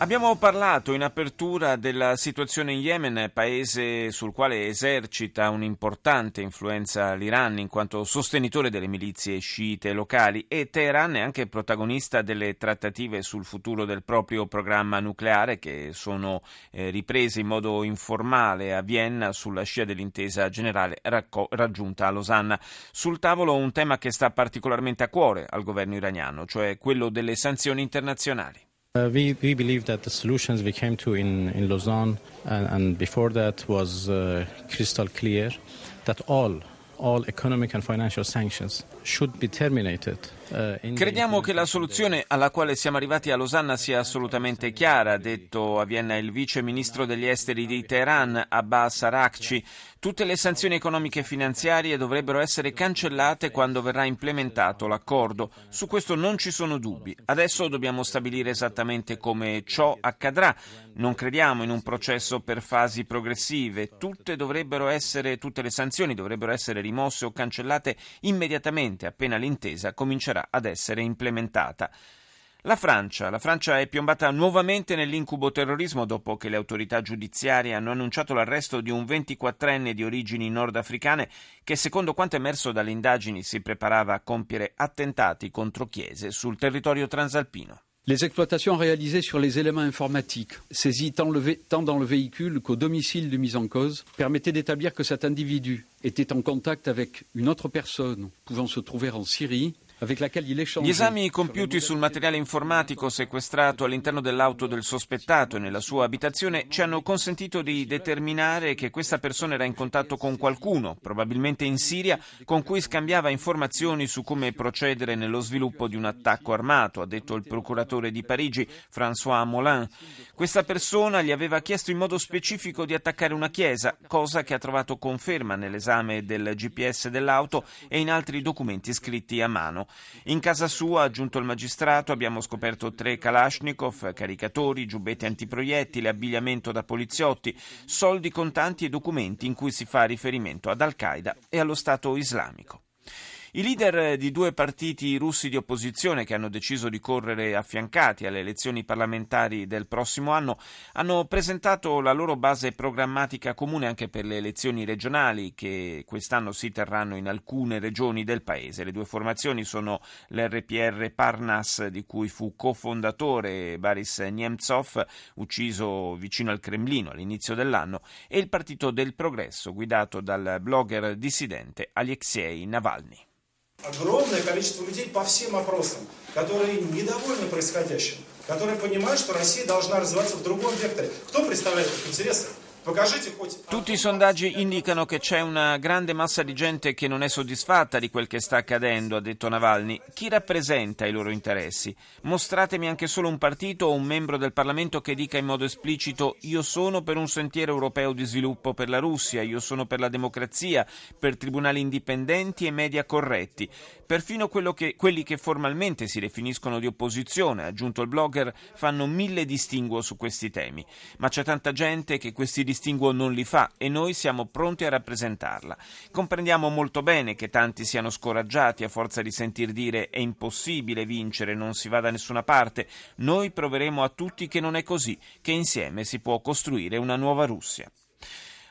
Abbiamo parlato in apertura della situazione in Yemen, paese sul quale esercita un'importante influenza l'Iran in quanto sostenitore delle milizie sciite locali e Teheran è anche protagonista delle trattative sul futuro del proprio programma nucleare che sono eh, riprese in modo informale a Vienna sulla scia dell'intesa generale racco- raggiunta a Losanna. Sul tavolo un tema che sta particolarmente a cuore al governo iraniano, cioè quello delle sanzioni internazionali. Uh, we, we believe that the solutions we came to in, in Lausanne and, and before that was uh, crystal clear that all all economic and financial sanctions Crediamo che la soluzione alla quale siamo arrivati a Losanna sia assolutamente chiara, ha detto a Vienna il vice ministro degli esteri di Teheran, Abbas Arakci. Tutte le sanzioni economiche e finanziarie dovrebbero essere cancellate quando verrà implementato l'accordo. Su questo non ci sono dubbi. Adesso dobbiamo stabilire esattamente come ciò accadrà. Non crediamo in un processo per fasi progressive. Tutte, essere, tutte le sanzioni dovrebbero essere rimosse o cancellate immediatamente appena l'intesa comincerà ad essere implementata. La Francia. La Francia è piombata nuovamente nell'incubo terrorismo dopo che le autorità giudiziarie hanno annunciato l'arresto di un 24enne di origini nordafricane che, secondo quanto emerso dalle indagini, si preparava a compiere attentati contro chiese sul territorio transalpino. Les exploitations réalisées sur les éléments informatiques, le, tant dans le véhicule qu'au domicile de mise en cause, permettaient d'établir que cet individu était en contact avec une autre personne pouvant se trouver en Syrie Gli esami compiuti sul materiale informatico sequestrato all'interno dell'auto del sospettato e nella sua abitazione ci hanno consentito di determinare che questa persona era in contatto con qualcuno, probabilmente in Siria, con cui scambiava informazioni su come procedere nello sviluppo di un attacco armato, ha detto il procuratore di Parigi, François Molin. Questa persona gli aveva chiesto in modo specifico di attaccare una chiesa, cosa che ha trovato conferma nell'esame del GPS dell'auto e in altri documenti scritti a mano. In casa sua, aggiunto il magistrato, abbiamo scoperto tre Kalashnikov, caricatori, giubbetti antiproiettili, abbigliamento da poliziotti, soldi contanti e documenti in cui si fa riferimento ad Al-Qaeda e allo Stato islamico. I leader di due partiti russi di opposizione che hanno deciso di correre affiancati alle elezioni parlamentari del prossimo anno hanno presentato la loro base programmatica comune anche per le elezioni regionali che quest'anno si terranno in alcune regioni del paese. Le due formazioni sono l'RPR Parnas di cui fu cofondatore Boris Nemtsov, ucciso vicino al Cremlino all'inizio dell'anno, e il Partito del Progresso guidato dal blogger dissidente Alexei Navalny. Огромное количество людей по всем опросам, которые недовольны происходящим, которые понимают, что Россия должна развиваться в другом векторе. Кто представляет их интересы? Tutti i sondaggi indicano che c'è una grande massa di gente che non è soddisfatta di quel che sta accadendo, ha detto Navalny. Chi rappresenta i loro interessi? Mostratemi anche solo un partito o un membro del Parlamento che dica in modo esplicito io sono per un sentiero europeo di sviluppo per la Russia, io sono per la democrazia, per tribunali indipendenti e media corretti. Perfino che, quelli che formalmente si definiscono di opposizione, aggiunto il blogger, fanno mille distinguo su questi temi. Ma c'è tanta gente che questi distinguo non li fa e noi siamo pronti a rappresentarla. Comprendiamo molto bene che tanti siano scoraggiati a forza di sentir dire è impossibile vincere, non si va da nessuna parte. Noi proveremo a tutti che non è così, che insieme si può costruire una nuova Russia.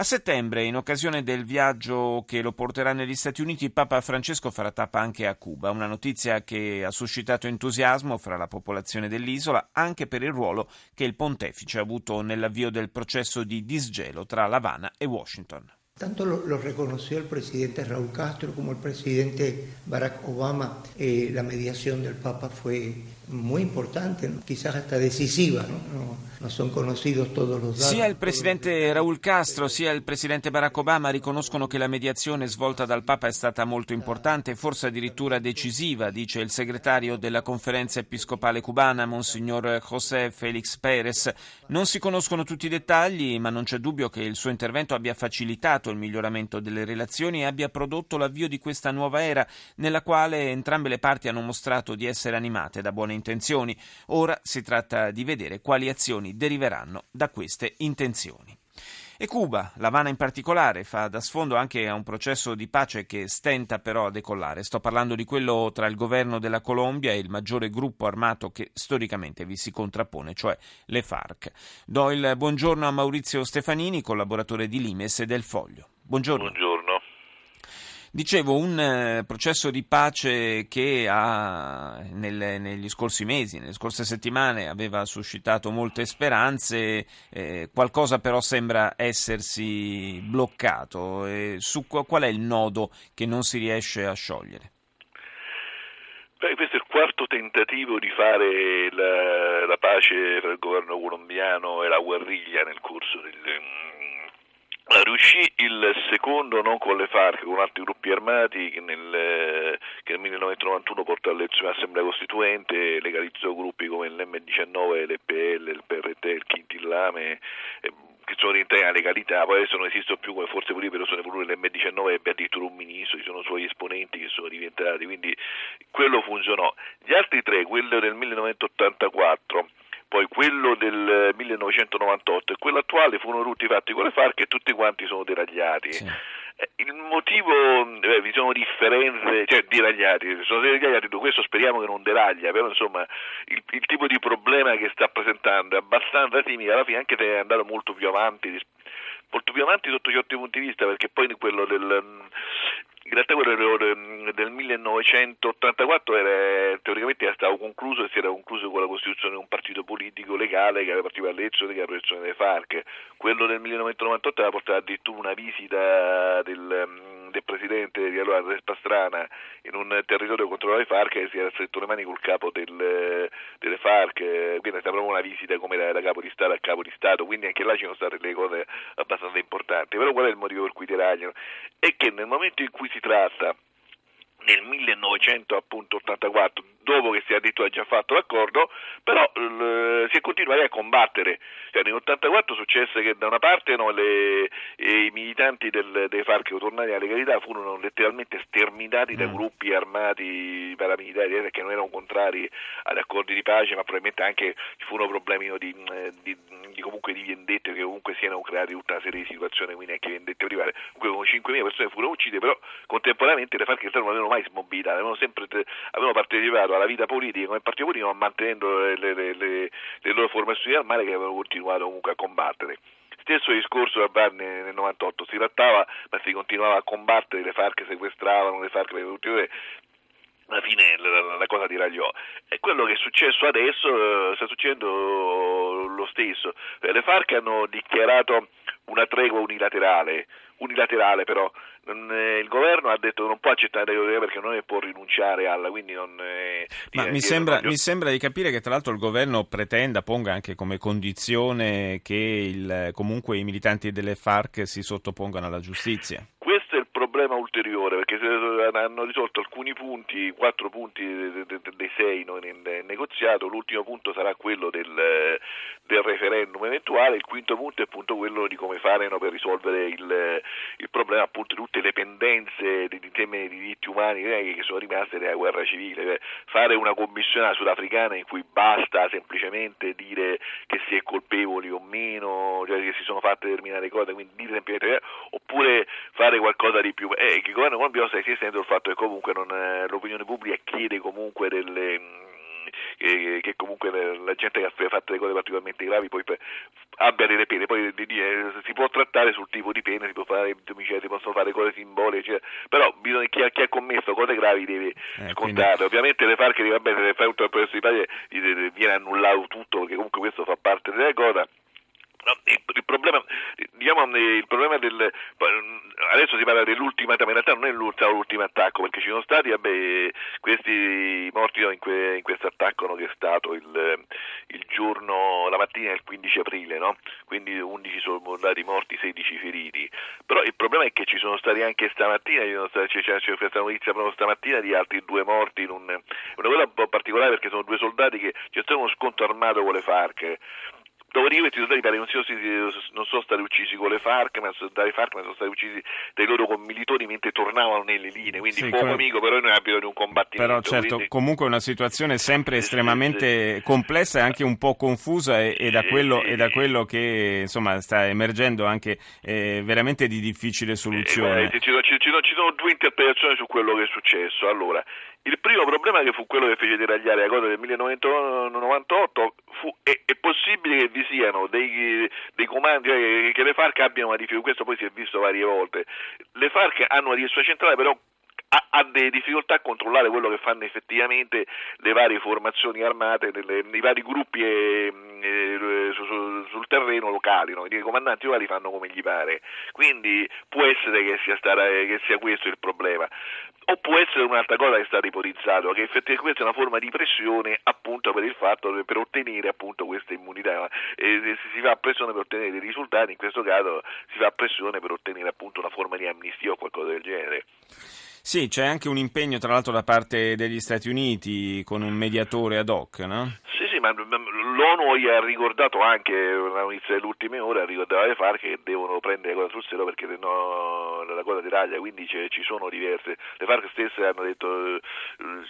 A settembre, in occasione del viaggio che lo porterà negli Stati Uniti, Papa Francesco farà tappa anche a Cuba, una notizia che ha suscitato entusiasmo fra la popolazione dell'isola anche per il ruolo che il pontefice ha avuto nell'avvio del processo di disgelo tra La Habana e Washington. Tanto lo, lo, reconoció el presidente Raúl Castro como el presidente Barack Obama. Eh, la mediación del Papa fue muy importante, quizás hasta decisiva, ¿no? No, no son conocidos todos los datos. Sia il presidente Raúl Castro sia il presidente Barack Obama riconoscono che la mediazione svolta dal Papa è stata molto importante, forse addirittura decisiva, dice il segretario della conferenza episcopale cubana, Monsignor José Félix Pérez. Non si conoscono tutti i dettagli, ma non c'è dubbio che il suo intervento abbia facilitato il miglioramento delle relazioni e abbia prodotto l'avvio di questa nuova era, nella quale entrambe le parti hanno mostrato di essere animate da buone intenzioni. Ora si tratta di vedere quali azioni deriveranno da queste intenzioni. E Cuba, l'Havana in particolare, fa da sfondo anche a un processo di pace che stenta però a decollare. Sto parlando di quello tra il governo della Colombia e il maggiore gruppo armato che storicamente vi si contrappone, cioè le FARC. Do il buongiorno a Maurizio Stefanini, collaboratore di Limes e del Foglio. Buongiorno. Buongiorno. Dicevo, un eh, processo di pace che ha, nel, negli scorsi mesi, nelle scorse settimane, aveva suscitato molte speranze, eh, qualcosa però sembra essersi bloccato. Eh, su qual è il nodo che non si riesce a sciogliere? Beh, questo è il quarto tentativo di fare la, la pace tra il governo colombiano e la guerriglia nel corso del riuscì il secondo non con le FARC, con altri gruppi armati che nel, che nel 1991 portò all'elezione dell'Assemblea Costituente, legalizzò gruppi come l'M19, l'EPL, il PRT, il Quintillame, eh, che sono rientrati nella legalità, poi adesso non esistono più come forze politiche, però sono pure l'M19 ebbe addirittura un ministro, ci sono suoi esponenti che sono diventati, quindi quello funzionò. Gli altri tre, quello del 1984, poi quello del 1998 e quello attuale furono tutti fatti con le FARC e tutti quanti sono deragliati. Sì. Eh, il motivo, eh, vi sono differenze, cioè deragliati, sono deragliati, questo speriamo che non deraglia, però insomma il, il tipo di problema che sta presentando è abbastanza simile, alla fine anche se è andato molto più avanti molto più avanti sotto certi punti di vista perché poi quello del in realtà quello del 1984 era, teoricamente era stato concluso e si era concluso con la costituzione di un partito politico legale che aveva partecipato alle elezioni che era la protezione delle FARC. Quello del 1998 aveva portato addirittura una visita del del presidente di allora Andrés Pastrana in un territorio controllato dai FARC e si era stretto le mani col capo del, delle FARC, quindi è stata proprio una visita come da, da, capo di Stato a capo di Stato, quindi anche là ci sono state le cose abbastanza importanti. Però qual è il motivo per cui deragliano? È che nel momento in cui si tratta nel 1984, dopo che si è addirittura già fatto l'accordo, però l- si è continuati a combattere. Cioè, nel 1984 successe che da una parte no, le, i militanti del, dei FARC tornati alla legalità furono letteralmente sterminati mm. da gruppi armati paramilitari eh, che non erano contrari agli accordi di pace, ma probabilmente anche ci furono problemi di, di, di, comunque di vendette che comunque siano creati tutta una serie di situazioni, quindi anche vendette private. Comunque 5.000 persone furono uccise, però contemporaneamente le FARC non avevano mai smobilitato, avevano sempre avevano partecipato alla vita politica come partito politico, ma mantenendo le, le, le, le loro formazioni armate che avevano continuato comunque a combattere. Stesso discorso da Barni nel 98, si trattava, ma si continuava a combattere, le FARC sequestravano, le FARC le alla fine la, la, cosa diragliò. E quello che è successo adesso eh, sta succedendo lo stesso. Le FARC hanno dichiarato una tregua unilaterale, unilaterale però il governo ha detto che non può accettare la perché non può rinunciare alla quindi non eh, ma mi, sembra, mi, sembra, di capire che tra l'altro il governo pretenda ponga anche come condizione che il, comunque i militanti delle FARC si sottopongano alla giustizia problema ulteriore perché hanno risolto alcuni punti, quattro punti dei sei nel negoziato, l'ultimo punto sarà quello del, del referendum eventuale, il quinto punto è appunto quello di come fare no, per risolvere il, il, problema appunto di tutte le pendenze dei temi di diritti umani eh, che sono rimaste dalla guerra civile, fare una commissione sudafricana in cui basta semplicemente dire che si è colpevoli o meno, cioè che si sono fatte determinate cose, quindi dire semplicemente eh, oppure fare qualcosa di di più. E il governo colombiano sta esistendo il fatto che comunque non, l'opinione pubblica chiede comunque delle mm, che, comunque la gente che ha fatto delle cose particolarmente gravi poi abbia delle pene, poi si può trattare sul tipo di pene, si può fare si possono fare cose simboliche, però bisogna, chi, ha, chi, ha, commesso cose gravi deve eh, scontarle. Quindi... Ovviamente le FARC dicono vabbè se fai un processo di pace viene annullato tutto perché comunque questo fa parte della cosa il problema, diciamo, il problema del adesso si parla dell'ultima in realtà non è l'ultimo attacco perché ci sono stati vabbè, questi morti in, que, in questo attacco che è stato il, il, giorno la mattina del 15 aprile no? quindi 11 sono andati morti 16 feriti però il problema è che ci sono stati anche stamattina c'è, c'è, questa notizia proprio stamattina di altri due morti un, una cosa un po' particolare perché sono due soldati che c'è stato uno scontro armato con le FARC Dopodiché questi soldati pare non, non sono stati uccisi con le FARC, ma dalle FARC ma sono stati uccisi dai loro commilitori mentre tornavano nelle linee, quindi sì, come... amico però non abbiamo di un combattimento. Però certo, quindi... comunque è una situazione sempre estremamente sì, complessa e anche un po' confusa e, e, da, quello, e da, quello, che insomma, sta emergendo anche eh, veramente di difficile soluzione. Eh, ci, ci, ci, ci sono due interpretazioni su quello che è successo. Allora, il primo problema che fu quello che fece deragliare la cosa del 1998 fu, è, è, possibile che vi siano dei, dei comandi, eh, che le FARC abbiano una difficoltà, questo poi si è visto varie volte, le FARC hanno una direzione centrale però ha, ha delle difficoltà a controllare quello che fanno effettivamente le varie formazioni armate nelle, nei vari gruppi e, e, su, su, sul terreno locali, no? i comandanti locali fanno come gli pare, quindi può essere che sia, stata, che sia questo il problema o può essere un'altra cosa che è stata ipotizzato, che effettivamente questa è una forma di pressione appunto per il fatto per ottenere appunto questa immunità e si fa pressione per ottenere dei risultati, in questo caso si fa pressione per ottenere appunto una forma di amnistia o qualcosa del genere. Sì, c'è anche un impegno tra l'altro da parte degli Stati Uniti con un mediatore ad hoc, no? L'ONU ha ricordato anche, una notizia delle ultime ore, ha ricordato le FARC che devono prendere la cosa sul serio perché sennò la cosa taglia, quindi ci sono diverse. Le FARC stesse hanno detto eh,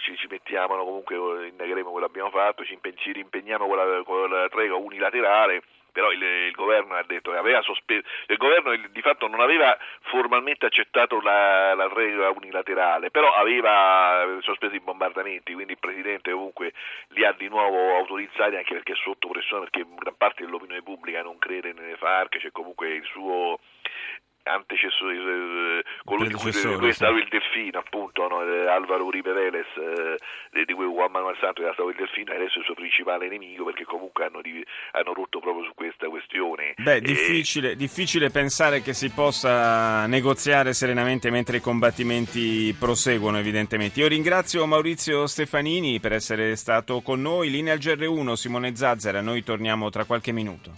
ci, ci mettiamo, no, comunque indagheremo quello che abbiamo fatto, ci, impe- ci rimpegniamo con la, con la tregua unilaterale però il, il, governo ha detto che aveva sospeso, il governo di fatto non aveva formalmente accettato la, la, regola unilaterale, però aveva sospeso i bombardamenti, quindi il Presidente comunque li ha di nuovo autorizzati anche perché è sotto pressione, perché gran parte dell'opinione pubblica non crede nelle FARC, c'è comunque il suo antecessore, eh, colui di cui è stato il delfino, appunto, no? Eh, Alvaro Uribe Vélez, eh, di cui Juan Manuel Santos era stato il delfino, e adesso è il suo principale nemico perché comunque hanno, hanno rotto proprio su questa questione. Beh, e... difficile, difficile, pensare che si possa negoziare serenamente mentre i combattimenti proseguono, evidentemente. Io ringrazio Maurizio Stefanini per essere stato con noi. Linea al GR1, Simone Zazzera, noi torniamo tra qualche minuto.